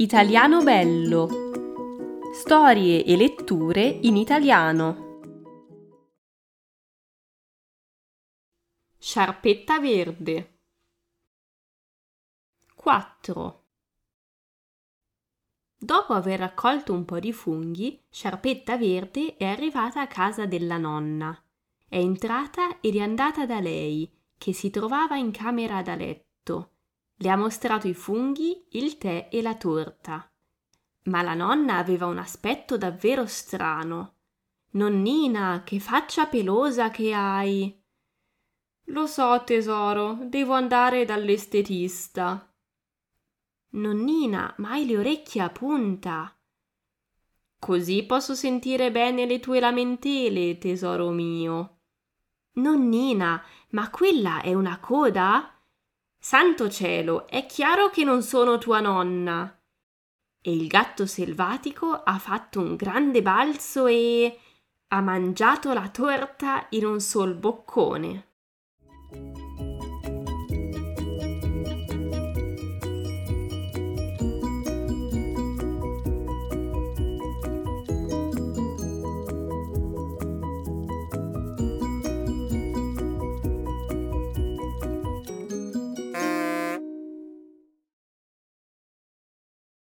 Italiano bello. Storie e letture in italiano. Sciarpetta verde. 4. Dopo aver raccolto un po' di funghi, Sciarpetta Verde è arrivata a casa della nonna. È entrata ed è andata da lei, che si trovava in camera da letto le ha mostrato i funghi, il tè e la torta. Ma la nonna aveva un aspetto davvero strano. Nonnina, che faccia pelosa che hai. Lo so, tesoro, devo andare dall'estetista. Nonnina, ma hai le orecchie a punta. Così posso sentire bene le tue lamentele, tesoro mio. Nonnina, ma quella è una coda? Santo cielo, è chiaro che non sono tua nonna. E il gatto selvatico ha fatto un grande balzo e ha mangiato la torta in un sol boccone.